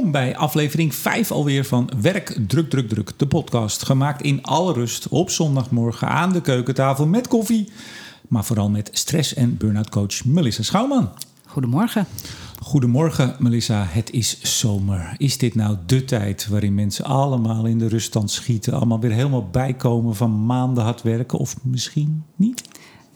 Welkom bij aflevering 5 alweer van Werk Druk Druk Druk, de podcast. Gemaakt in alle rust op zondagmorgen aan de keukentafel met koffie. Maar vooral met stress- en burn-out coach Melissa Schouwman. Goedemorgen. Goedemorgen Melissa, het is zomer. Is dit nou de tijd waarin mensen allemaal in de ruststand schieten, allemaal weer helemaal bijkomen van maanden hard werken of misschien niet?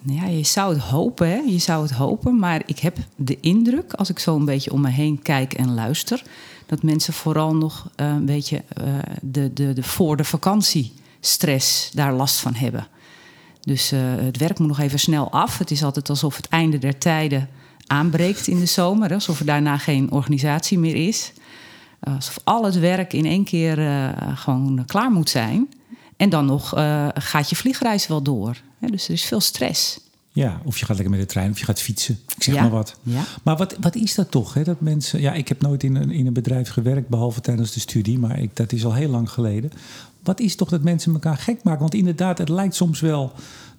Ja, je zou het hopen, hè? Je zou het hopen, maar ik heb de indruk, als ik zo een beetje om me heen kijk en luister, dat mensen vooral nog uh, een beetje uh, de, de, de voor de vakantie stress daar last van hebben. Dus uh, het werk moet nog even snel af. Het is altijd alsof het einde der tijden aanbreekt in de zomer, alsof er daarna geen organisatie meer is. Alsof al het werk in één keer gewoon klaar moet zijn. En dan nog gaat je vliegreis wel door. Dus er is veel stress. Ja, of je gaat lekker met de trein of je gaat fietsen. Ik zeg Ja, maar wat. ja. Maar wat, wat is dat toch? Hè? Dat mensen, ja, ik heb nooit in een, in een bedrijf gewerkt, behalve tijdens de studie, maar ik, dat is al heel lang geleden. Wat is toch dat mensen elkaar gek maken? Want inderdaad, het lijkt soms wel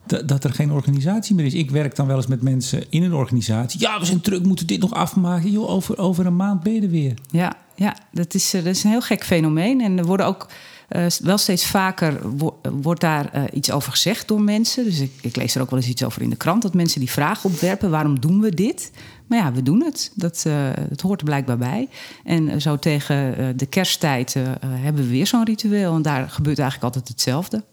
dat, dat er geen organisatie meer is. Ik werk dan wel eens met mensen in een organisatie. Ja, we zijn druk, moeten dit nog afmaken. Joh, over, over een maand ben je er weer. Ja, ja dat, is, eh, dat is een heel gek fenomeen. En er worden ook uh, wel steeds vaker wo wordt daar uh, iets over gezegd door mensen. Dus ik, ik, lees er ook wel eens iets over in de krant. Dat mensen die vragen opwerpen: waarom doen we dit? Maar ja, we doen het. Dat, uh, dat hoort er blijkbaar bij. En zo tegen de kersttijd hebben we weer zo'n ritueel. En daar gebeurt eigenlijk altijd hetzelfde.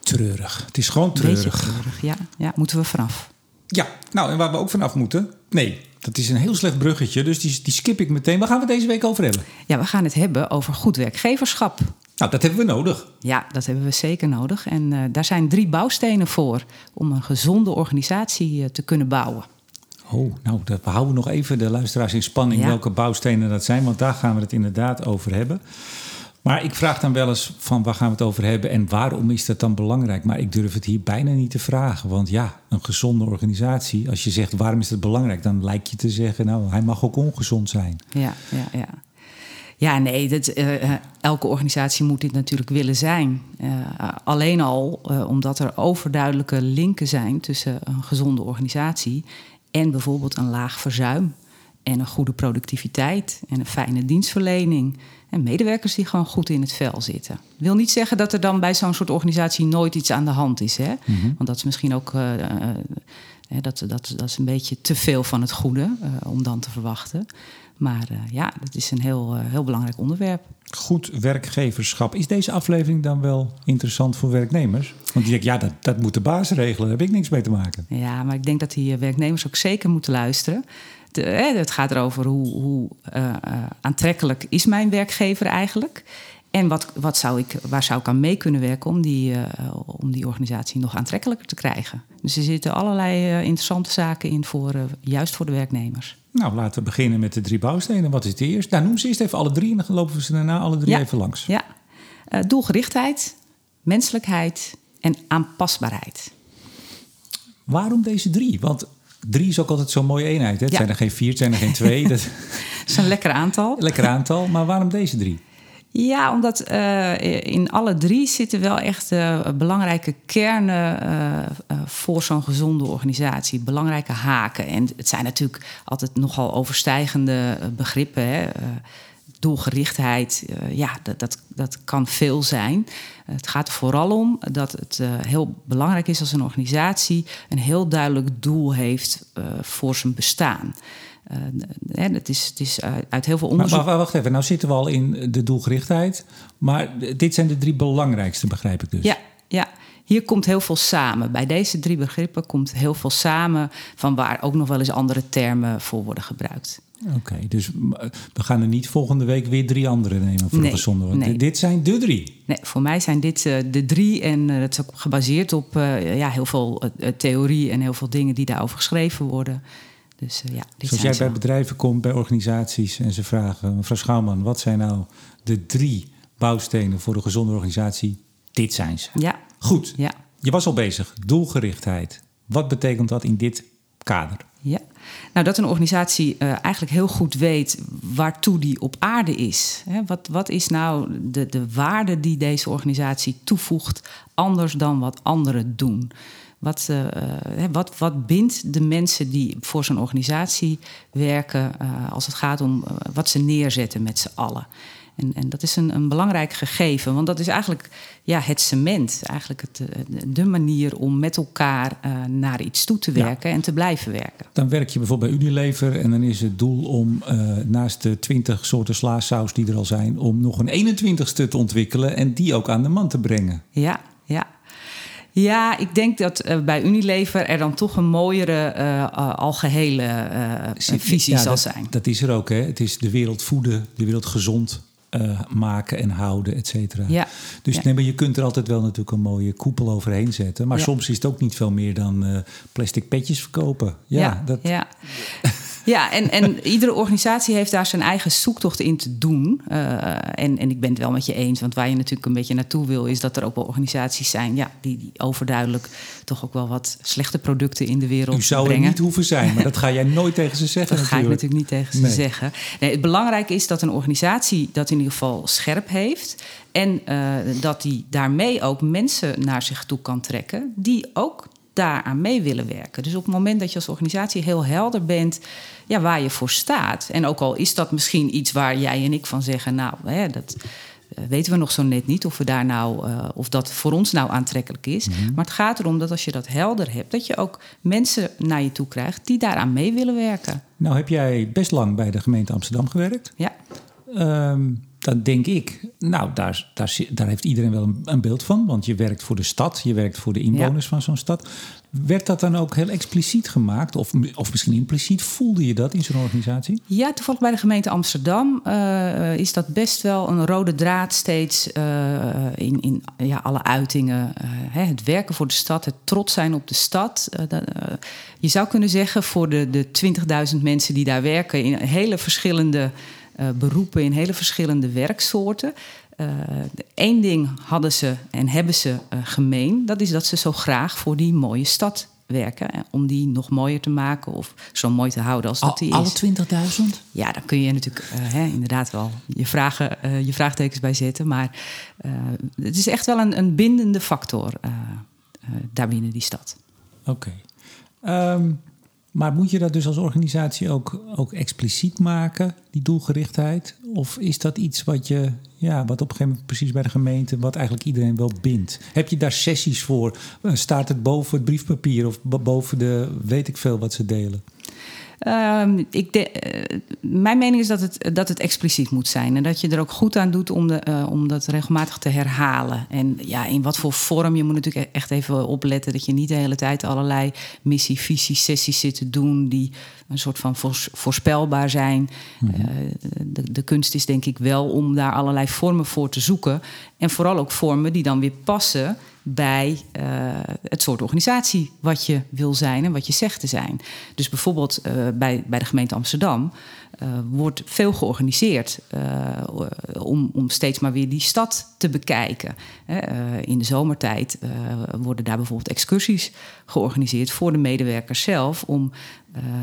Treurig. Het is gewoon treurig. Treurig, ja. Ja, moeten we vanaf. Ja, nou, en waar we ook vanaf moeten? Nee, dat is een heel slecht bruggetje, dus die, die skip ik meteen. Waar gaan we het deze week over hebben? Ja, we gaan het hebben over goed werkgeverschap. Nou, dat hebben we nodig. Ja, dat hebben we zeker nodig. En uh, daar zijn drie bouwstenen voor om een gezonde organisatie uh, te kunnen bouwen. Oh, nou, dat, we houden nog even de luisteraars in spanning ja. welke bouwstenen dat zijn, want daar gaan we het inderdaad over hebben. Maar ik vraag dan wel eens van waar gaan we het over hebben en waarom is dat dan belangrijk? Maar ik durf het hier bijna niet te vragen. Want ja, een gezonde organisatie, als je zegt waarom is dat belangrijk, dan lijkt je te zeggen, nou, hij mag ook ongezond zijn. Ja, ja, ja. Ja, nee, dat, uh, elke organisatie moet dit natuurlijk willen zijn. Uh, alleen al omdat er overduidelijke linken zijn tussen een gezonde organisatie en bijvoorbeeld een laag verzuim en een goede productiviteit en een fijne dienstverlening. En medewerkers die gewoon goed in het vel zitten. Wil niet zeggen dat er dan bij zo'n soort organisatie nooit iets aan de hand is. Hè? Mm -hmm. Want dat is misschien ook. Uh, uh, dat, dat, dat is een beetje te veel van het goede uh, om dan te verwachten. Maar ja, dat is een heel, heel belangrijk onderwerp. Goed werkgeverschap. Is deze aflevering dan wel interessant voor werknemers? Want die denken, ja, dat, dat moet de baas regelen. Daar heb ik niks mee te maken. Ja, maar ik denk dat die werknemers ook zeker moeten luisteren. De, hè, het gaat erover hoe, hoe uh, uh, aantrekkelijk is mijn werkgever eigenlijk. En wat, wat zou ik, waar zou ik aan mee kunnen werken om die, uh, om die organisatie nog aantrekkelijker te krijgen? Dus er zitten allerlei interessante zaken in, voor, juist voor de werknemers. Nou, laten we beginnen met de drie bouwstenen. Wat is de eerste? Nou, noem ze eerst even alle drie en dan lopen we ze daarna alle drie ja, even langs. Ja, doelgerichtheid, menselijkheid en aanpasbaarheid. Waarom deze drie? Want drie is ook altijd zo'n mooie eenheid. Hè? Het ja. zijn er geen vier, het zijn er geen twee. dat... is een lekker aantal. Lekker aantal, maar waarom deze drie? Ja, omdat uh, in alle drie zitten wel echt uh, belangrijke kernen uh, voor zo'n gezonde organisatie. Belangrijke haken. En het zijn natuurlijk altijd nogal overstijgende begrippen. Hè? Doelgerichtheid, ja, dat, dat, dat kan veel zijn. Het gaat er vooral om dat het uh, heel belangrijk is als een organisatie een heel duidelijk doel heeft uh, voor zijn bestaan. Het is, het is uit heel veel onderzoek. Maar, maar, wacht even, nou zitten we al in de doelgerichtheid. Maar dit zijn de drie belangrijkste, begrijp ik dus. Ja, ja. Hier komt heel veel samen. Bij deze drie begrippen komt heel veel samen, van waar ook nog wel eens andere termen voor worden gebruikt. Oké, okay, dus we gaan er niet volgende week weer drie andere nemen voor nee, de gezonde. Want nee. dit zijn de drie. Nee, voor mij zijn dit uh, de drie. En uh, het is ook gebaseerd op uh, ja, heel veel theorie en heel veel dingen die daarover geschreven worden. Dus, ja, dit dus als jij bij bedrijven komt, bij organisaties en ze vragen, mevrouw Schouwman, wat zijn nou de drie bouwstenen voor een gezonde organisatie? Dit zijn ze. Ja. Goed. Ja. Je was al bezig. Doelgerichtheid. Wat betekent dat in dit kader? Ja, nou dat een organisatie uh, eigenlijk heel goed weet waartoe die op aarde is. Hè, wat, wat is nou de, de waarde die deze organisatie toevoegt, anders dan wat anderen doen? Wat, wat, wat bindt de mensen die voor zo'n organisatie werken als het gaat om wat ze neerzetten met z'n allen? En, en dat is een, een belangrijk gegeven, want dat is eigenlijk ja, het cement. Eigenlijk het, eh, de manier om met elkaar uh, naar iets toe te werken en te blijven werken. Dan werk je bijvoorbeeld bij Unilever en dan is het doel om uh, naast de 20 soorten slaasaus die er al zijn, om nog een 21ste te ontwikkelen en die ook aan de man te brengen. Ja, ja. Ja, ik denk dat uh, bij Unilever er dan toch een mooiere uh, algehele uh, visie ja, zal dat, zijn. Dat is er ook, hè? Het is de wereld voeden, de wereld gezond uh, maken en houden, et cetera. Ja. Dus ja. nee, maar je kunt er altijd wel natuurlijk een mooie koepel overheen zetten. Maar ja. soms is het ook niet veel meer dan uh, plastic petjes verkopen. Ja, ja, dat... ja. En, en iedere organisatie heeft daar zijn eigen zoektocht in te doen. Uh, en, en ik ben het wel met je eens, want waar je natuurlijk een beetje naartoe wil, is dat er ook wel organisaties zijn ja, die, die overduidelijk toch ook wel wat slechte producten in de wereld U zou brengen. er niet hoeven zijn, maar dat ga jij nooit tegen ze zeggen. Dat natuurlijk. ga ik natuurlijk niet tegen ze nee. zeggen. Nee, het belangrijke is dat een organisatie dat in ieder geval scherp heeft. En uh, dat die daarmee ook mensen naar zich toe kan trekken die ook daaraan mee willen werken. Dus op het moment dat je als organisatie heel helder bent ja, waar je voor staat. En ook al is dat misschien iets waar jij en ik van zeggen, nou, hè, dat uh, weten we nog zo net niet of we daar nou, uh, of dat voor ons nou aantrekkelijk is. Mhm. Maar het gaat erom dat als je dat helder hebt, dat je ook mensen naar je toe krijgt die daaraan mee willen werken. Nou heb jij best lang bij de gemeente Amsterdam gewerkt. Ja. Um, dan denk ik, nou, daar, daar, daar heeft iedereen wel een, een, beeld van. Want je werkt voor de stad, je werkt voor de inwoners ja. van zo'n stad. Werd dat dan ook heel expliciet gemaakt? Of, of misschien impliciet voelde je dat in zo'n organisatie? Ja, toevallig bij de gemeente Amsterdam uh, is dat best wel een rode draad steeds uh, in, in ja, alle uitingen. Uh, hè, het werken voor de stad, het trots zijn op de stad. je zou kunnen zeggen voor de, de 20.000 mensen die daar werken in hele verschillende uh, beroepen in hele verschillende werksoorten. Eén uh, ding hadden ze en hebben ze uh, gemeen. Dat is dat ze zo graag voor die mooie stad werken. Om die nog mooier te maken of zo mooi te houden als dat die is. Alle 20.000? Ja, daar kun je natuurlijk hè, inderdaad wel je, vragen, je vraagtekens bij zetten. Maar het is echt wel een, een bindende factor daarbinnen die stad. Oké. Okay. Um, maar moet je dat dus als organisatie ook, ook expliciet maken, die doelgerichtheid? Of is dat iets wat je, ja, wat op een gegeven moment precies bij de gemeente, wat eigenlijk iedereen wel bindt? Heb je daar sessies voor? Staat het boven het briefpapier of boven de, weet ik veel wat ze delen? Uh, ik de, uh, mijn mening is dat het, dat het expliciet moet zijn. En dat je er ook goed aan doet om, de, uh, om dat regelmatig te herhalen. En ja, in wat voor vorm. Je moet natuurlijk echt even opletten dat je niet de hele tijd allerlei missie, visie, sessies zit te doen. die een soort van voors, voorspelbaar zijn. Mm-hmm. de, de kunst is denk ik wel om daar allerlei vormen voor te zoeken. En vooral ook vormen die dan weer passen bij uh, het soort organisatie wat je wil zijn en wat je zegt te zijn. Dus bijvoorbeeld uh, bij, bij de gemeente Amsterdam uh, wordt veel georganiseerd om, om steeds maar weer die stad te bekijken. in de zomertijd worden daar bijvoorbeeld excursies georganiseerd voor de medewerkers zelf om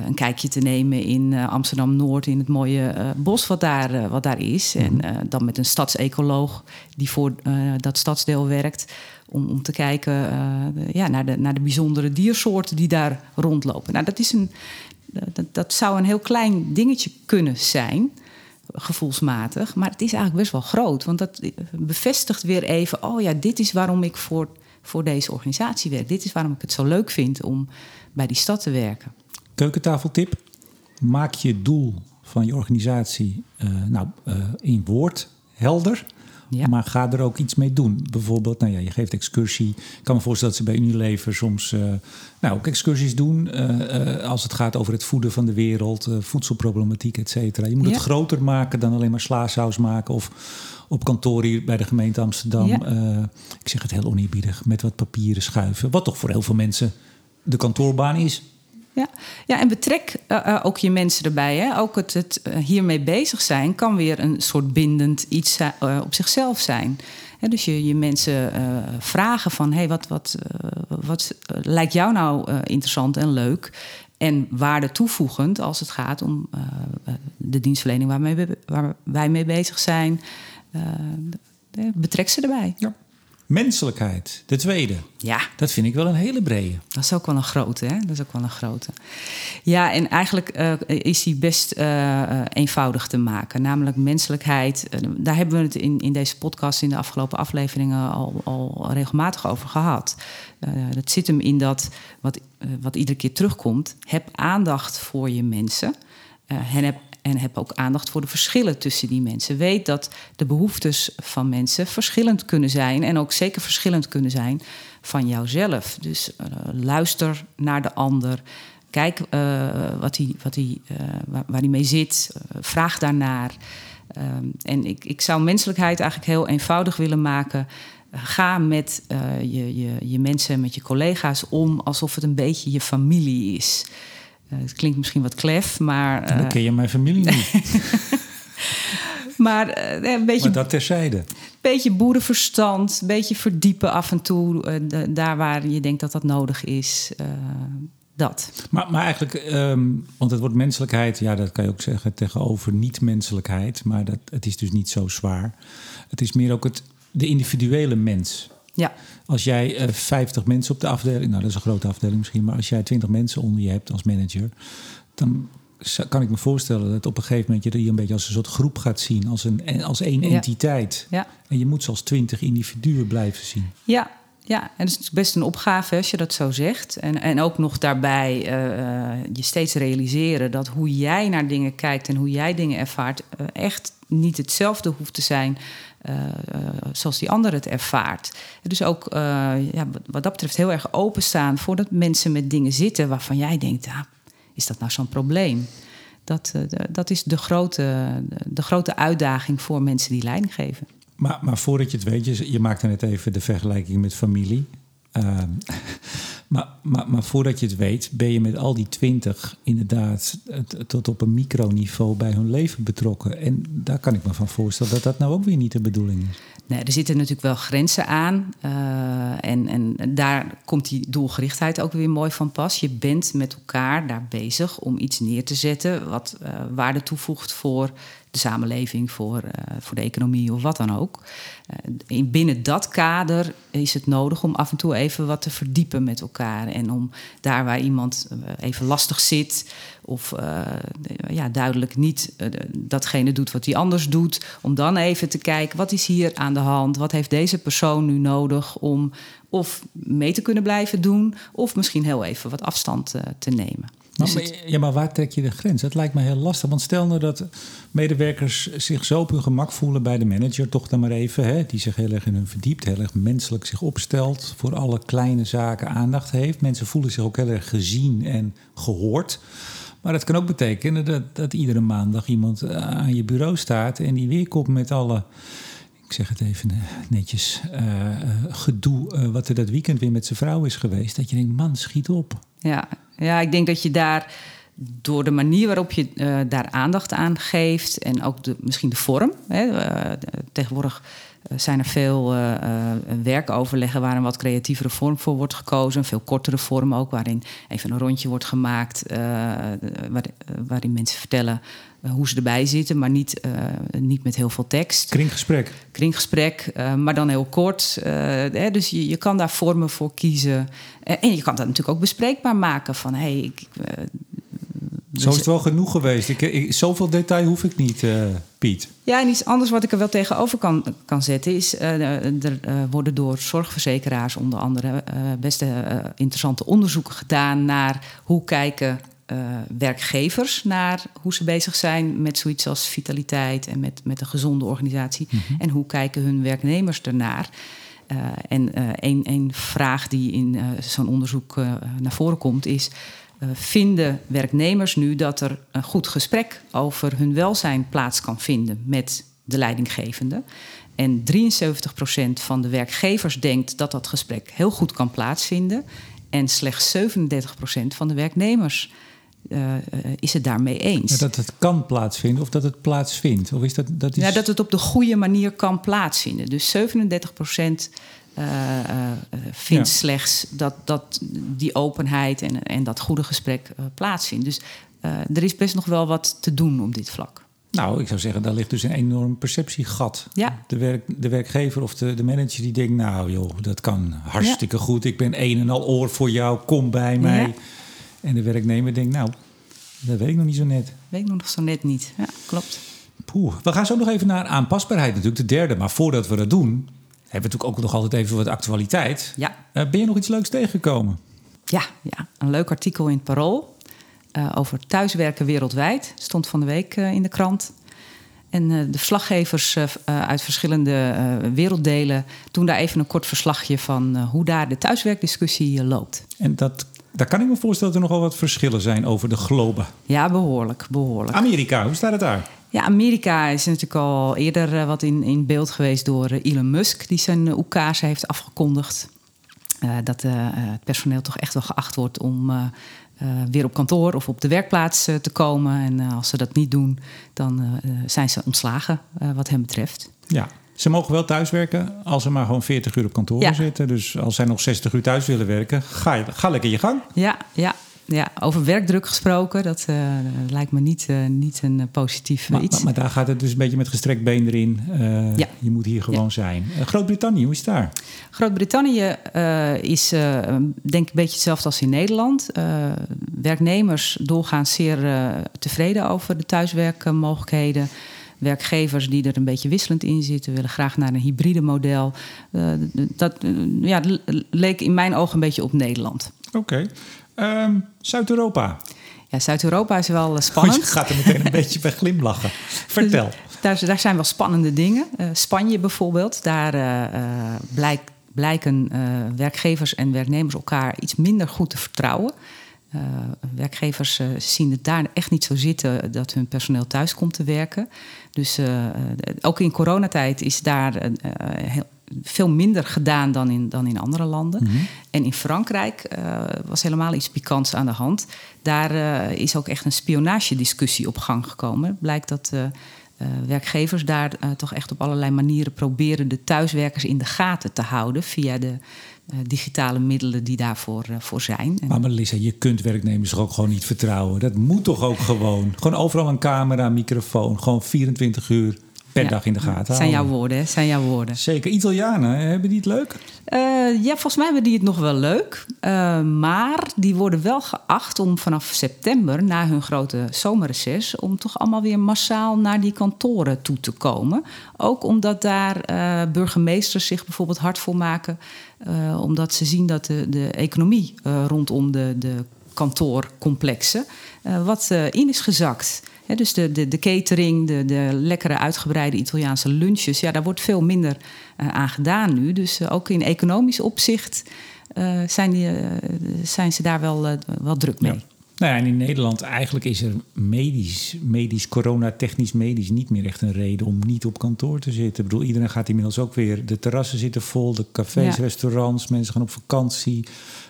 een kijkje te nemen in Amsterdam Noord in het mooie bos wat daar, wat daar is. En dan met een stadsecoloog die voor dat stadsdeel werkt om, om te kijken uh, ja, naar, de, naar de bijzondere diersoorten die daar rondlopen. Nou, dat, is een, dat, dat zou een heel klein dingetje kunnen zijn, gevoelsmatig. Maar het is eigenlijk best wel groot. Want dat bevestigt weer even: oh ja, dit is waarom ik voor, voor deze organisatie werk. Dit is waarom ik het zo leuk vind om bij die stad te werken. Keukentafeltip: maak je doel van je organisatie uh, nou, uh, in woord helder. Ja. Maar ga er ook iets mee doen. Bijvoorbeeld, nou ja, je geeft excursie. Ik kan me voorstellen dat ze bij Unilever soms uh, nou, ook excursies doen. Uh, uh, als het gaat over het voeden van de wereld, voedselproblematiek, et cetera. Je moet ja. het groter maken dan alleen maar slaasaus maken. Of op kantoor hier bij de gemeente Amsterdam. Ja. ik zeg het heel oneerbiedig, met wat papieren schuiven. Wat toch voor heel veel mensen de kantoorbaan is. Ja. ja, en betrek uh, uh, ook je mensen erbij. Hè? Ook het, het uh, hiermee bezig zijn kan weer een soort bindend iets op zichzelf zijn. Dus je, je mensen vragen van... Hey, wat, wat, wat lijkt jou nou interessant en leuk? En waarde toevoegend als het gaat om de dienstverlening waarmee waar wij mee bezig zijn. betrek ze erbij. Ja. Menselijkheid, de tweede. Ja. Dat vind ik wel een hele brede. Dat is ook wel een grote, hè? Dat is ook wel een grote. Ja, en eigenlijk uh, is die best uh, eenvoudig te maken. Namelijk menselijkheid. Uh, daar hebben we het in, in deze podcast in de afgelopen afleveringen al, al regelmatig over gehad. dat zit hem in dat, wat, wat iedere keer terugkomt. Heb aandacht voor je mensen. en heb en heb ook aandacht voor de verschillen tussen die mensen. Weet dat de behoeftes van mensen verschillend kunnen zijn. En ook zeker verschillend kunnen zijn van jouzelf. Dus uh, luister naar de ander. Kijk uh, wat hij, wat hij, uh, waar, hij mee zit. vraag daarnaar. Um, en ik, ik zou menselijkheid eigenlijk heel eenvoudig willen maken. Ga met je, je, je mensen, met je collega's om alsof het een beetje je familie is. Uh, het klinkt misschien wat klef, maar. Dan ken je mijn familie niet. maar uh, een beetje. Maar dat terzijde. Een beetje boerenverstand, een beetje verdiepen af en toe. De, daar waar je denkt dat dat nodig is. dat. Maar, maar eigenlijk, um, want het woord menselijkheid, ja, dat kan je ook zeggen tegenover niet-menselijkheid. Maar dat, het is dus niet zo zwaar. Het is meer ook het, de individuele mens. Ja. Als jij uh, 50 mensen op de afdeling, nou dat is een grote afdeling misschien, maar als jij 20 mensen onder je hebt als manager, dan kan ik me voorstellen dat op een gegeven moment je die een beetje als een soort groep gaat zien, als, een, als één Ja. entiteit. Ja. En je moet ze als 20 individuen blijven zien. Ja, ja, en het is best een opgave als je dat zo zegt. En, en ook nog daarbij uh, je steeds realiseren dat hoe jij naar dingen kijkt en hoe jij dingen ervaart, uh, echt niet hetzelfde hoeft te zijn uh, zoals die ander het ervaart. Dus ook ja, wat dat betreft heel erg openstaan voordat mensen met dingen zitten waarvan jij denkt, ah, is dat nou zo'n probleem? Dat, dat is de grote, de grote uitdaging voor mensen die leiding geven. Maar, maar voordat je het weet, je, je maakte net even de vergelijking met familie. Maar, maar, maar voordat je het weet, ben je met al die twintig inderdaad tot op een microniveau bij hun leven betrokken. En daar kan ik me van voorstellen dat dat nou ook weer niet de bedoeling is. Nee, er zitten natuurlijk wel grenzen aan. Uh, en, en daar komt die doelgerichtheid ook weer mooi van pas. Je bent met elkaar daar bezig om iets neer te zetten wat uh, waarde toevoegt voor de samenleving, voor, uh, voor de economie of wat dan ook. Uh, binnen dat kader is het nodig om af en toe even wat te verdiepen met elkaar. En om daar waar iemand uh, even lastig zit of ja, duidelijk niet datgene doet wat hij anders doet, om dan even te kijken wat is hier aan de hand? Wat heeft deze persoon nu nodig om of mee te kunnen blijven doen, of misschien heel even wat afstand te nemen. Dus maar, het... Ja, maar waar trek je de grens? Dat lijkt me heel lastig. Want stel nou dat medewerkers zich zo op hun gemak voelen bij de manager, toch dan maar even, hè, die zich heel erg in hun verdiept, heel erg menselijk zich opstelt, voor alle kleine zaken aandacht heeft. Mensen voelen zich ook heel erg gezien en gehoord. Maar dat kan ook betekenen dat, dat iedere maandag iemand aan je bureau staat en die weer komt met alle ik zeg het even netjes, uh, uh, gedoe uh, wat er dat weekend weer met zijn vrouw is geweest. Dat je denkt, man, schiet op. Ja, ja ik denk dat je daar door de manier waarop je daar aandacht aan geeft en ook de, misschien de vorm. Hè, tegenwoordig zijn er veel werkoverleggen waar een wat creatievere vorm voor wordt gekozen. Een veel kortere vorm ook, waarin even een rondje wordt gemaakt. Waar, waarin mensen vertellen hoe ze erbij zitten, maar niet, uh, niet met heel veel tekst. Kringgesprek. Kringgesprek, uh, maar dan heel kort. Hè, dus je, je kan daar vormen voor kiezen. en je kan dat natuurlijk ook bespreekbaar maken van hey, ik. Dus Zo is het wel genoeg geweest. Ik, ik, zoveel detail hoef ik niet, Piet. Ja, en iets anders wat ik er wel tegenover kan, kan zetten is... er worden door zorgverzekeraars onder andere best interessante onderzoeken gedaan... naar hoe kijken uh, werkgevers naar hoe ze bezig zijn met zoiets als vitaliteit en met, met een gezonde organisatie. Mm -hmm. En hoe kijken hun werknemers ernaar. Uh, en uh, een, een vraag die in zo'n onderzoek naar voren komt is. vinden werknemers nu dat er een goed gesprek over hun welzijn plaats kan vinden met de leidinggevende? En 73% van de werkgevers denkt dat dat gesprek heel goed kan plaatsvinden. En slechts 37% van de werknemers uh, is het daarmee eens. Maar dat het kan plaatsvinden of dat het plaatsvindt? Of is dat, dat, is... ja, dat het op de goede manier kan plaatsvinden. Dus 37 procent uh, vindt ja. slechts dat, dat die openheid en, en dat goede gesprek plaatsvindt. Dus er is best nog wel wat te doen op dit vlak. Nou, ik zou zeggen, daar ligt dus een enorm perceptiegat. Ja. De, werk, de werkgever of de, de manager die denkt... nou joh, dat kan hartstikke goed. Ik ben een en al oor voor jou, kom bij mij. Ja. En de werknemer denkt, nou, dat weet ik nog niet zo net. Weet ik nog zo net niet. Ja, klopt. Poeh. We gaan zo nog even naar aanpasbaarheid natuurlijk, de derde. Maar voordat we dat doen, hebben we natuurlijk ook nog altijd even wat actualiteit. Ja. Uh, ben je nog iets leuks tegengekomen? Ja, ja. een leuk artikel in het Parool uh, over thuiswerken wereldwijd. Stond van de week uh, in de krant. En de verslaggevers uit verschillende werelddelen doen daar even een kort verslagje van hoe daar de thuiswerkdiscussie loopt. En dat, daar kan ik me voorstellen dat er nogal wat verschillen zijn over de globe. Ja, behoorlijk, behoorlijk. Amerika, hoe staat het daar? Ja, Amerika is natuurlijk al eerder wat in, in beeld geweest door Elon Musk, die zijn uh, oekase heeft afgekondigd. Dat het personeel toch echt wel geacht wordt om weer op kantoor of op de werkplaats te komen. En als ze dat niet doen, dan zijn ze ontslagen, wat hem betreft. Ja, ze mogen wel thuiswerken als ze maar gewoon 40 uur op kantoor Ja. zitten. Dus als zij nog 60 uur thuis willen werken, ga, ga lekker je gang. Ja, ja, ja, over werkdruk gesproken, dat uh, lijkt me niet, uh, niet een uh, positief maar, iets. Maar, maar, daar gaat het dus een beetje met gestrekt been erin. ja. Je moet hier gewoon ja. zijn. Groot-Brittannië, hoe is het daar? Groot-Brittannië is denk ik een beetje hetzelfde als in Nederland. werknemers doorgaans zeer tevreden over de thuiswerkmogelijkheden. Werkgevers die er een beetje wisselend in zitten, willen graag naar een hybride model. dat ja, leek in mijn ogen een beetje op Nederland. Oké. Okay. Um, Zuid-Europa. Ja, Zuid-Europa is wel spannend. Je gaat er meteen een beetje bij glimlachen. Vertel. Dus daar, daar, zijn wel spannende dingen. Uh, Spanje bijvoorbeeld, daar uh, blijk, blijken uh, werkgevers en werknemers elkaar iets minder goed te vertrouwen. werkgevers zien het daar echt niet zo zitten dat hun personeel thuis komt te werken. Dus ook in coronatijd is daar heel veel minder gedaan dan in, dan in andere landen. Mhm. Mm -hmm. En in Frankrijk uh, was helemaal iets pikants aan de hand. Daar uh, is ook echt een spionagediscussie op gang gekomen. Blijkt dat uh, werkgevers daar toch echt op allerlei manieren proberen de thuiswerkers in de gaten te houden via de digitale middelen die daarvoor voor zijn. Maar Melissa, je kunt werknemers toch ook gewoon niet vertrouwen. Dat moet toch ook gewoon. Gewoon overal een camera, microfoon, gewoon 24 uur per ja, dag in de gaten houden. zijn jouw woorden, hè? Zijn jouw woorden. Zeker. Italianen, hebben die het leuk? Uh, ja, volgens mij hebben die het nog wel leuk. Uh, maar die worden wel geacht om vanaf september, na hun grote zomerreces... om toch allemaal weer massaal naar die kantoren toe te komen. Ook omdat daar uh, burgemeesters zich bijvoorbeeld hard voor maken... omdat ze zien dat de, de economie rondom de, de kantoorcomplexen... wat in is gezakt... Dus de, de, de catering, de, de lekkere uitgebreide Italiaanse lunches, ja, daar wordt veel minder aan gedaan nu. Dus ook in economisch opzicht zijn, die, zijn ze daar wel, wel druk mee. Nou ja, en in Nederland eigenlijk is er medisch, medisch, corona-technisch medisch niet meer echt een reden om niet op kantoor te zitten. Ik bedoel, iedereen gaat inmiddels ook weer, de terrassen zitten vol, de cafés, ja. restaurants, mensen gaan op vakantie,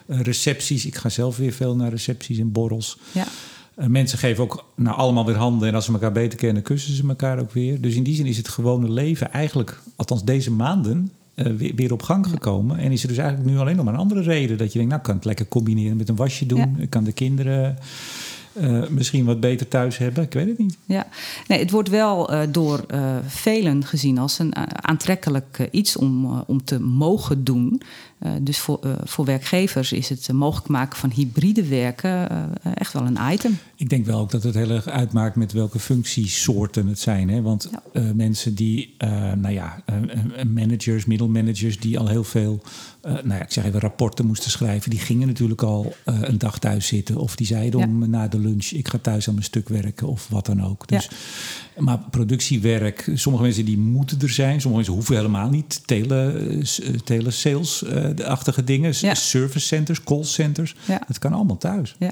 recepties. Ik ga zelf weer veel naar recepties en borrels. Ja. Uh, mensen geven ook nou, allemaal weer handen. En als ze elkaar beter kennen, kussen ze elkaar ook weer. Dus in die zin is het gewone leven eigenlijk, althans deze maanden, uh, weer, weer, op gang gekomen. En is er dus eigenlijk nu alleen nog maar een andere reden. Dat je denkt, nou ik kan het lekker combineren met een wasje doen. Ik kan de kinderen uh, misschien wat beter thuis hebben. Ik weet het niet. Ja, nee, het wordt wel uh, door uh, velen gezien als een aantrekkelijk iets om, om te mogen doen. Dus voor, voor werkgevers is het mogelijk maken van hybride werken echt wel een item. Ik denk wel ook dat het heel erg uitmaakt met welke functiesoorten het zijn. Hè? Want ja. mensen die, nou ja, managers, middelmanagers die al heel veel, nou ja, ik zeg even rapporten moesten schrijven, die gingen natuurlijk al een dag thuis zitten. Of die zeiden ja. om na de lunch, ik ga thuis aan mijn stuk werken of wat dan ook. Dus, ja. Maar productiewerk, sommige mensen die moeten er zijn, sommige mensen hoeven helemaal niet. Tele, telesales-achtige dingen, Ja. service centers, call centers, Ja. dat kan allemaal thuis. Ja.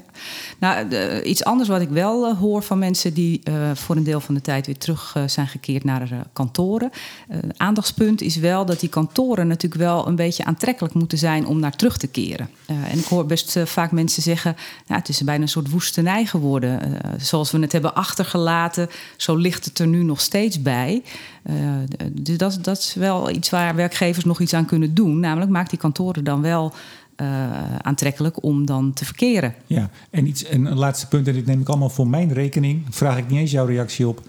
Nou, de- iets anders wat ik wel eh, hoor van mensen die eh, voor een deel van de tijd weer terug eh, zijn gekeerd naar eh, kantoren. Eh, aandachtspunt is wel dat die kantoren natuurlijk wel een beetje aantrekkelijk moeten zijn om naar terug te keren. Eh, en ik hoor best eh, vaak mensen zeggen: nou, het is bijna een soort woestenij geworden. Eh, zoals we het hebben achtergelaten, zo ligt het er nu nog steeds bij. Eh, dus dat, dat is wel iets waar werkgevers nog iets aan kunnen doen. Namelijk, maak die kantoren dan wel eh, aantrekkelijk om dan te verkeren. Ja, en, iets, en een laatste punt, en dit neem ik allemaal voor mijn rekening, vraag ik niet eens jouw reactie op.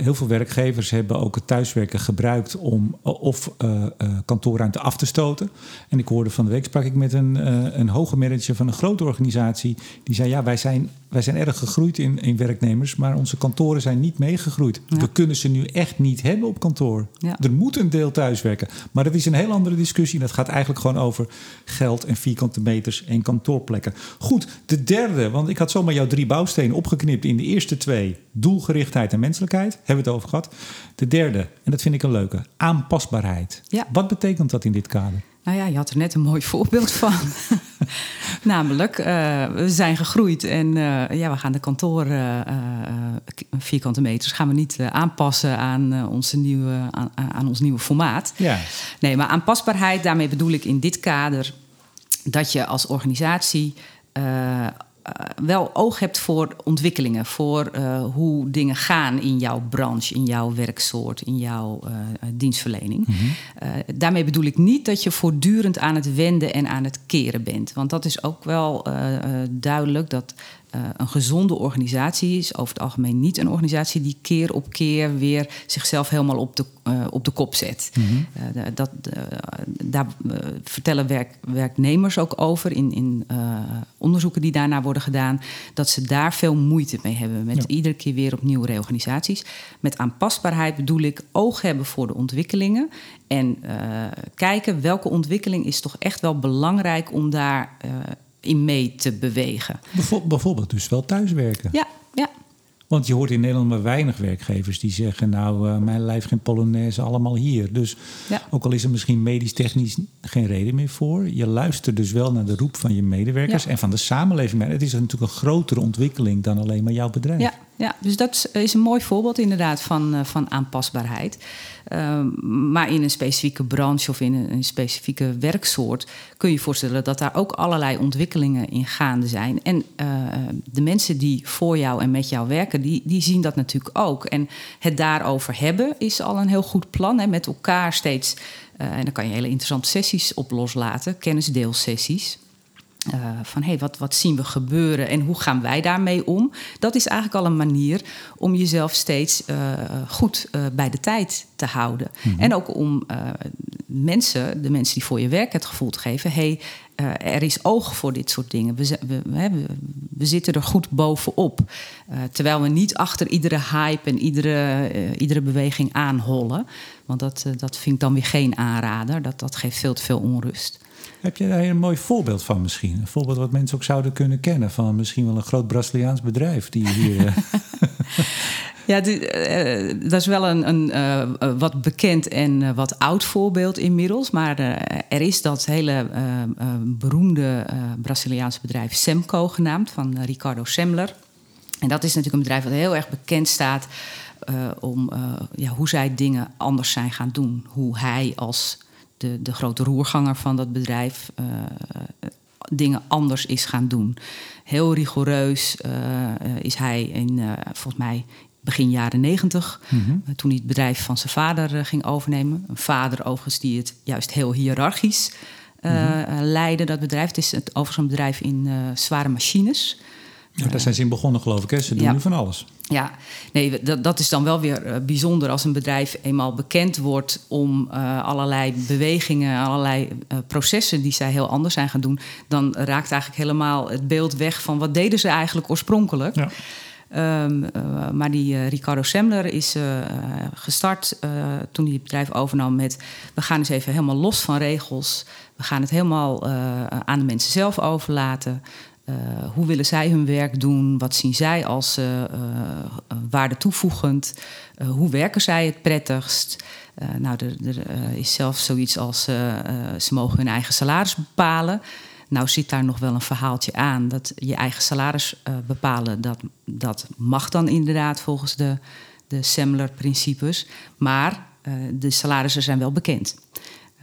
Heel veel werkgevers hebben ook het thuiswerken gebruikt om of uh, kantoorruimte af te stoten. En ik hoorde van de week sprak ik met een, uh, een hoge manager van een grote organisatie. Die zei: Ja, wij zijn, wij zijn erg gegroeid in, in werknemers, maar onze kantoren zijn niet meegegroeid. We kunnen ze nu echt niet hebben op kantoor. Er moet een deel thuiswerken. Maar dat is een heel andere discussie. Dat gaat eigenlijk gewoon over geld en vierkante meters en kantoorplekken. Goed, de derde, want ik had zomaar jouw drie bouwstenen opgeknipt in de eerste twee: doelgerichtheid en menselijkheid hebben we het over gehad. De derde, en dat vind ik een leuke, aanpasbaarheid. Ja. Wat betekent dat in dit kader? Nou ja, je had er net een mooi voorbeeld van. Namelijk, uh, we zijn gegroeid en uh, ja, we gaan de kantoor uh, vierkante meters gaan we niet aanpassen aan, onze nieuwe, aan, aan, ons nieuwe formaat. Ja. Nee, maar aanpasbaarheid, daarmee bedoel ik in dit kader dat je als organisatie wel oog hebt voor ontwikkelingen, voor uh, hoe dingen gaan in jouw branche, in jouw werksoort, in jouw uh, dienstverlening. Mm -hmm. daarmee bedoel ik niet dat je voortdurend aan het wenden en aan het keren bent. Want dat is ook wel duidelijk dat uh, een gezonde organisatie is over het algemeen niet een organisatie die keer op keer weer zichzelf helemaal op de, uh, op de kop zet. Mm -hmm. uh, dat, daar vertellen werk, werknemers ook over in, in onderzoeken die daarna worden gedaan, dat ze daar veel moeite mee hebben met ja. iedere keer weer opnieuw reorganisaties. Met aanpasbaarheid bedoel ik oog hebben voor de ontwikkelingen en kijken welke ontwikkeling is toch echt wel belangrijk om daar in mee te bewegen. Bijvoorbeeld dus wel thuiswerken. Ja, ja. Want je hoort in Nederland maar weinig werkgevers die zeggen... nou, uh, mijn lijf geen Polonaise, allemaal hier. Dus ja. ook al is er misschien medisch-technisch geen reden meer voor... je luistert dus wel naar de roep van je medewerkers... Ja. en van de samenleving. Maar het is natuurlijk een grotere ontwikkeling dan alleen maar jouw bedrijf. Ja, ja, dus dat is een mooi voorbeeld inderdaad van, uh, van aanpasbaarheid. Uh, maar in een specifieke branche of in een, specifieke werksoort kun je voorstellen dat daar ook allerlei ontwikkelingen in gaande zijn. En uh, de mensen die voor jou en met jou werken, die, die zien dat natuurlijk ook. En het daarover hebben is al een heel goed plan. Hè, met elkaar steeds. en dan kan je hele interessante sessies op loslaten, kennisdeelsessies. Uh, van hé, hey, wat, wat zien we gebeuren en hoe gaan wij daarmee om? Dat is eigenlijk al een manier om jezelf steeds uh, goed uh, bij de tijd te houden. Mm -hmm. En ook om mensen, de mensen die voor je werk het gevoel te geven: hé, hey, er is oog voor dit soort dingen. We, we, we, we zitten er goed bovenop. terwijl we niet achter iedere hype en iedere, iedere beweging aanhollen. Want dat, dat vind ik dan weer geen aanrader. Dat, dat geeft veel te veel onrust. Heb je daar een mooi voorbeeld van misschien? Een voorbeeld wat mensen ook zouden kunnen kennen van misschien wel een groot Braziliaans bedrijf die hier. Eh, ja, uh, dat is wel een, een uh, wat bekend en wat oud voorbeeld inmiddels. Maar er is dat hele beroemde Braziliaanse bedrijf Semco genaamd, van Ricardo Semler. En dat is natuurlijk een bedrijf wat heel erg bekend staat om ja, hoe zij dingen anders zijn gaan doen. Hoe hij als de, de grote roerganger van dat bedrijf uh, dingen anders is gaan doen. Heel rigoureus uh, is hij in, uh, volgens mij, begin jaren negentig, mm -hmm. toen hij het bedrijf van zijn vader ging overnemen. Een vader overigens die het juist heel hiërarchisch mm -hmm. leidde, dat bedrijf. Het is het, overigens een bedrijf in zware machines. Ja, daar zijn ze in begonnen, geloof ik. Hè? Ze doen ja. nu van alles. Ja, nee, dat, dat is dan wel weer uh, bijzonder als een bedrijf eenmaal bekend wordt om uh, allerlei bewegingen, allerlei uh, processen die zij heel anders zijn gaan doen. Dan raakt eigenlijk helemaal het beeld weg van wat deden ze eigenlijk oorspronkelijk. Ja. Um, maar die Ricardo Semler is gestart toen hij het bedrijf overnam met... we gaan eens even helemaal los van regels. We gaan het helemaal aan de mensen zelf overlaten. Uh, hoe willen zij hun werk doen? Wat zien zij als uh, uh, waarde toevoegend? hoe werken zij het prettigst? nou, er, er is zelfs zoiets als ze mogen hun eigen salaris bepalen. Nou zit daar nog wel een verhaaltje aan. Dat je eigen salaris bepalen, dat, dat mag dan inderdaad volgens de, de Semler-principes. Maar de salarissen zijn wel bekend.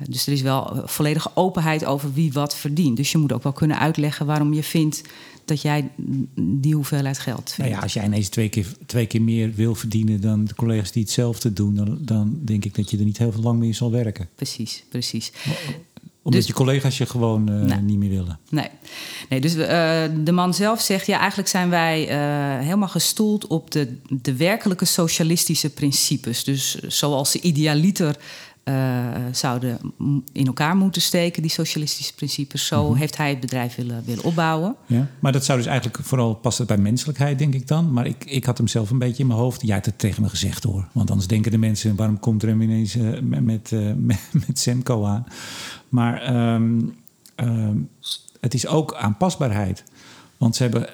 Dus er is wel eh, volledige openheid over wie wat verdient. Dus je moet ook wel kunnen uitleggen waarom je vindt dat jij die hoeveelheid geld vindt. Nou ja, als jij ineens twee keer, twee keer meer wil verdienen dan de collega's die hetzelfde doen, dan, dan denk ik dat je er niet heel veel lang meer zal werken. Precies, precies. Omdat Dus- je collega's je gewoon eh, Nee. niet meer willen. Nee, nee dus eh, de man zelf zegt... ja, eigenlijk zijn wij helemaal gestoeld op de, de werkelijke socialistische principes. Dus zoals ze idealiter eh, zouden in elkaar moeten steken... die socialistische principes, zo heeft hij het bedrijf willen, willen opbouwen. Ja? Maar dat zou dus eigenlijk vooral passen bij menselijkheid, denk ik dan. Maar ik, ik had hem zelf een beetje in mijn hoofd. Jij hebt het tegen me gezegd hoor. Want anders denken de mensen, waarom komt er hem ineens eh, met, met, eh, met, met Semco aan? Maar ehm, ehm, het is ook aanpasbaarheid. Want ze hebben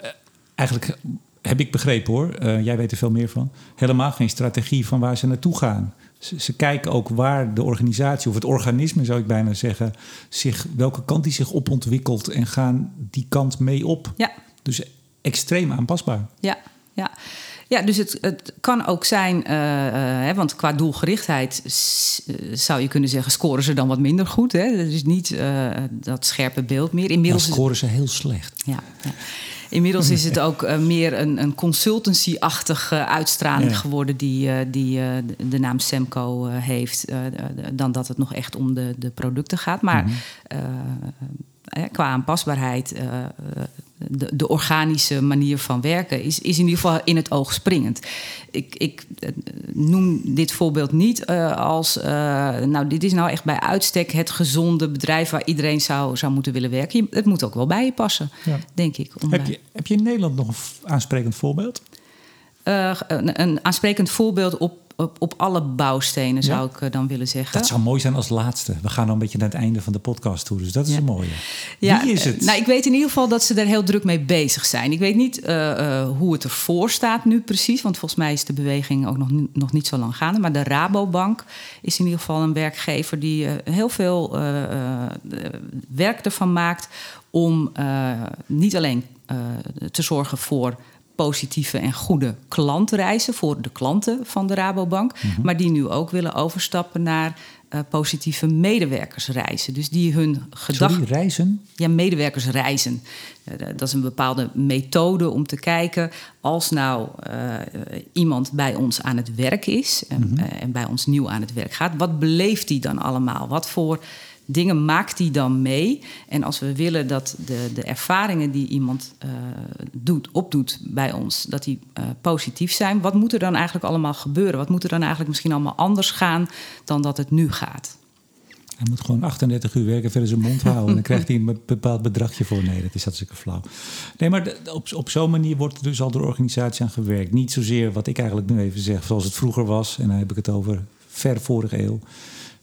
eigenlijk, heb ik begrepen hoor, eh, jij weet er veel meer van, helemaal geen strategie van waar ze naartoe gaan. Ze, ze kijken ook waar de organisatie of het organisme, zou ik bijna zeggen, zich, welke kant die zich opontwikkelt en gaan die kant mee op. Ja, Dus extreem aanpasbaar. ja, ja. Ja, dus het, het kan ook zijn, eh, eh, hè, want qua doelgerichtheid s- zou je kunnen zeggen, scoren ze dan wat minder goed. Hè? Dus niet eh, dat scherpe beeld meer. Dan Inmiddels is- scoren ze heel slecht. Ja, ja. Inmiddels is het ook eh, meer een, een consultancy-achtige uitstraling Ja. geworden die, eh, die eh, de- naam Semco eh, heeft, eh, eh, dan dat het nog echt om de, de producten gaat. Maar eh, eh, qua aanpasbaarheid, eh, eh, de, de organische manier van werken is, is in ieder geval in het oog springend. Ik, ik eh, noem dit voorbeeld niet eh, als, eh, nou, dit is nou echt bij uitstek het gezonde bedrijf waar iedereen zou, zou moeten willen werken. Je- Het moet ook wel bij je passen, Ja. denk ik. Heb je, heb je in Nederland nog een aansprekend voorbeeld? een, een aansprekend voorbeeld op, op, op alle bouwstenen, zou ik eh, dan willen zeggen. Dat zou mooi zijn als laatste. We gaan dan een beetje naar het einde van de podcast toe. Dus dat is Ja. een mooie. Ja, Wie is eh, het? Nou, ik weet in ieder geval dat ze er heel druk mee bezig zijn. Ik weet niet eh, hoe het ervoor staat nu precies. Want volgens mij is de beweging ook nog, nog niet zo lang gaande. Maar de Rabobank is in ieder geval een werkgever die heel veel werk ervan maakt om niet alleen te zorgen voor positieve en goede klantreizen voor de klanten van de Rabobank, maar die nu ook willen overstappen naar eh, positieve medewerkersreizen. Dus die hun gedachten. Reizen? Ja, medewerkersreizen. Eh, Dat is een bepaalde methode om te kijken... als nou eh, iemand bij ons aan het werk is... En, eh, en bij ons nieuw aan het werk gaat... wat beleeft hij dan allemaal? Wat voor dingen maakt hij dan mee? En als we willen dat de, de ervaringen die iemand eh, doet, opdoet bij ons... dat die eh, positief zijn... wat moet er dan eigenlijk allemaal gebeuren? Wat moet er dan eigenlijk misschien allemaal anders gaan... dan dat het nu gaat? Hij moet gewoon 38 uur werken, verder zijn mond houden. En dan krijgt hij een bepaald bedragje voor. Nee, dat is hartstikke flauw. Nee, maar op, op zo'n manier wordt er dus al door de organisatie aan gewerkt. Niet zozeer wat ik eigenlijk nu even zeg, zoals het vroeger was. En dan heb ik het over ver vorige eeuw.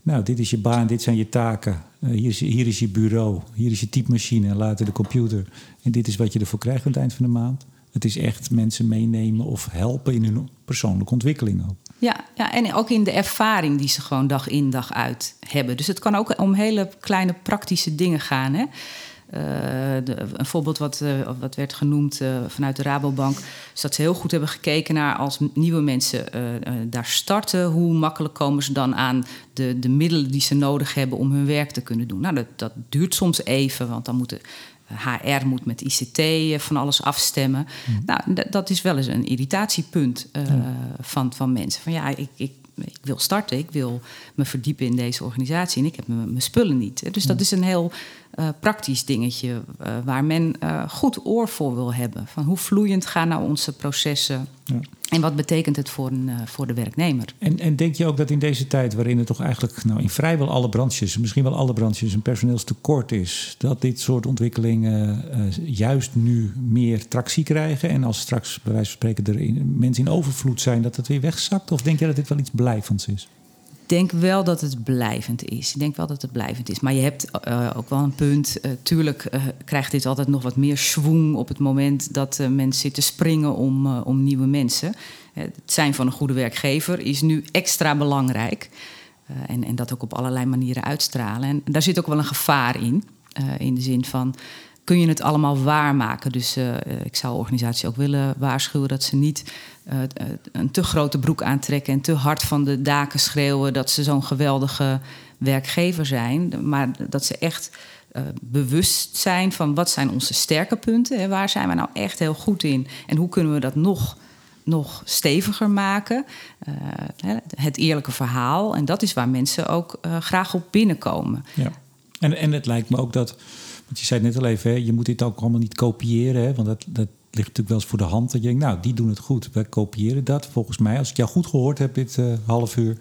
Nou, dit is je baan, dit zijn je taken. Eh, hier, is hier is je bureau, hier is je typemachine en later de computer. En dit is wat je ervoor krijgt aan het eind van de maand. Het is echt mensen meenemen of helpen in hun persoonlijke ontwikkeling ook. Ja, ja, en ook in de ervaring die ze gewoon dag in dag uit hebben. Dus het kan ook om hele kleine praktische dingen gaan. Hè? Eh, de- een voorbeeld wat, eh, wat werd genoemd eh, vanuit de Rabobank... is dat ze heel goed hebben gekeken naar als nieuwe mensen daar starten... hoe makkelijk komen ze dan aan de, de middelen die ze nodig hebben om hun werk te kunnen doen. Nou, dat, dat duurt soms even, want dan moeten... HR moet met ICT van alles afstemmen. Nou, d- dat is wel eens een irritatiepunt van, van mensen. Van ja, ik, ik, ik wil starten, ik wil me verdiepen in deze organisatie en ik heb mijn mijn spullen niet. Dus dat is een heel eh, praktisch dingetje eh, waar men eh, goed oor voor wil hebben. Van hoe vloeiend gaan nou onze processen Ja. en wat betekent het voor, een, voor de werknemer? En, en denk je ook dat in deze tijd, waarin er toch eigenlijk nou, in vrijwel alle branches, misschien wel alle branches, een personeelstekort is, dat dit soort ontwikkelingen juist nu meer tractie krijgen? En als straks, bij wijze van spreken, er in, mensen in overvloed zijn, dat het weer wegzakt? Of denk je dat dit wel iets blijvends is? Denk wel dat het blijvend is. Ik denk wel dat het blijvend is. Maar je hebt eh, ook wel een punt. Eh, tuurlijk eh, krijgt dit altijd nog wat meer schwung op het moment dat mensen zitten springen om, om nieuwe mensen. Het zijn van een goede werkgever is nu extra belangrijk. En, en dat ook op allerlei manieren uitstralen. En daar zit ook wel een gevaar in. In de zin van. Kun je het allemaal waarmaken? Dus eh, ik zou organisaties ook willen waarschuwen dat ze niet eh, eh, een te grote broek aantrekken en te hard van de daken schreeuwen dat ze zo'n geweldige werkgever zijn. Maar dat ze echt eh, bewust zijn van wat zijn onze sterke punten en waar zijn we nou echt heel goed in en hoe kunnen we dat nog, nog steviger maken. Eh, het eerlijke verhaal en dat is waar mensen ook eh, graag op binnenkomen. Ja. En, en het lijkt me ook dat, want je zei net al even, hè, je moet dit ook allemaal niet kopiëren, hè, want dat, dat ligt natuurlijk wel eens voor de hand. Dat je denkt, nou, die doen het goed, wij kopiëren dat. Volgens mij, als ik jou goed gehoord heb dit uh, half uur,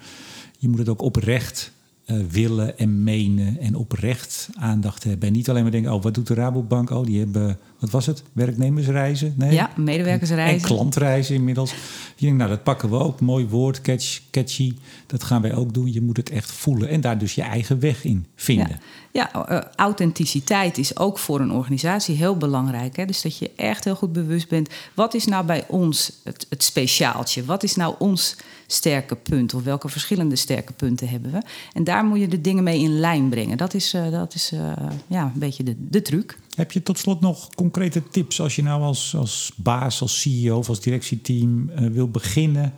je moet het ook oprecht uh, willen en menen en oprecht aandacht hebben. En niet alleen maar denken, oh, wat doet de Rabobank? Oh, die hebben, wat was het? Werknemersreizen? Nee. Ja, medewerkersreizen. En klantreizen inmiddels. Je denkt, nou, dat pakken we ook. Mooi woord, catch, catchy. Dat gaan wij ook doen. Je moet het echt voelen en daar dus je eigen weg in vinden. Ja. Ja, uh, authenticiteit is ook voor een organisatie heel belangrijk. Hè? Dus dat je echt heel goed bewust bent. Wat is nou bij ons het, het speciaaltje? Wat is nou ons sterke punt? Of welke verschillende sterke punten hebben we? En daar moet je de dingen mee in lijn brengen. Dat is, uh, dat is uh, ja, een beetje de, de truc. Heb je tot slot nog concrete tips als je nou als, als baas, als CEO of als directieteam wil beginnen?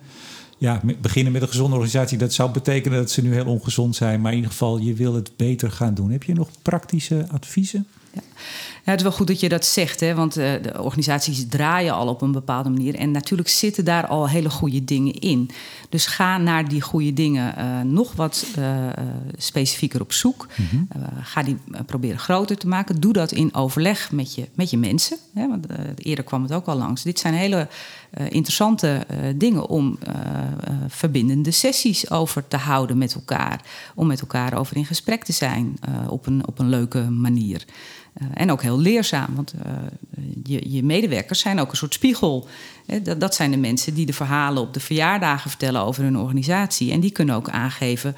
ja, beginnen met een gezonde organisatie, dat zou betekenen dat ze nu heel ongezond zijn. Maar in ieder geval, je wil het beter gaan doen. Heb je nog praktische adviezen? Ja. Ja, het is wel goed dat je dat zegt, hè, want uh, de organisaties draaien al op een bepaalde manier. En natuurlijk zitten daar al hele goede dingen in. Dus ga naar die goede dingen uh, nog wat uh, specifieker op zoek. Mm -hmm. ga die proberen groter te maken. Doe dat in overleg met je, met je mensen. Hè, want eerder kwam het ook al langs. Dit zijn hele interessante dingen om verbindende sessies over te houden met elkaar. Om met elkaar over in gesprek te zijn op, een, op een leuke manier. Uh, en ook heel leerzaam, want uh, je, je, medewerkers zijn ook een soort spiegel. Dat, dat, zijn de mensen die de verhalen op de verjaardagen vertellen over hun organisatie. En die kunnen ook aangeven,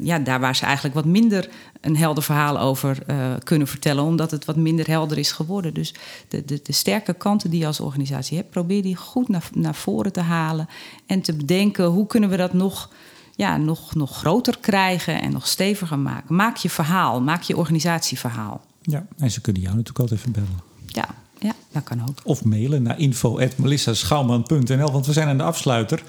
ja, daar waar ze eigenlijk wat minder een helder verhaal over kunnen vertellen, omdat het wat minder helder is geworden. Dus de, de, de, sterke kanten die je als organisatie hebt, probeer die goed naar, naar voren te halen. En te bedenken, hoe kunnen we dat nog ja, nog, nog groter krijgen en nog steviger maken. Maak je verhaal, maak je organisatieverhaal. Ja, en ze kunnen jou natuurlijk altijd even bellen. Ja, ja dat kan ook. Of mailen naar info.melissaschouwman.nl, want we zijn aan de afsluiter.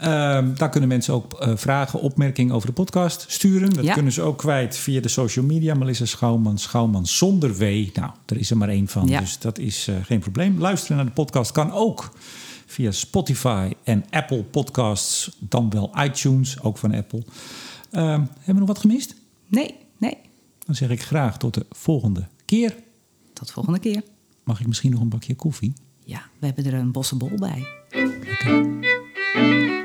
Uh, daar kunnen mensen ook uh, vragen, opmerkingen over de podcast sturen. Dat ja. kunnen ze ook kwijt via de social media. Melissa Schouwman, Schouwman zonder W. Nou, er is er maar één van, ja. dus dat is uh, geen probleem. Luisteren naar de podcast kan ook via Spotify en Apple Podcasts, dan wel iTunes, ook van Apple. Ehm, hebben we nog wat gemist? Nee. Dan zeg ik graag tot de volgende keer. Tot de volgende keer. Mag ik misschien nog een bakje koffie? Ja, we hebben er een bossenbol bij. Okay.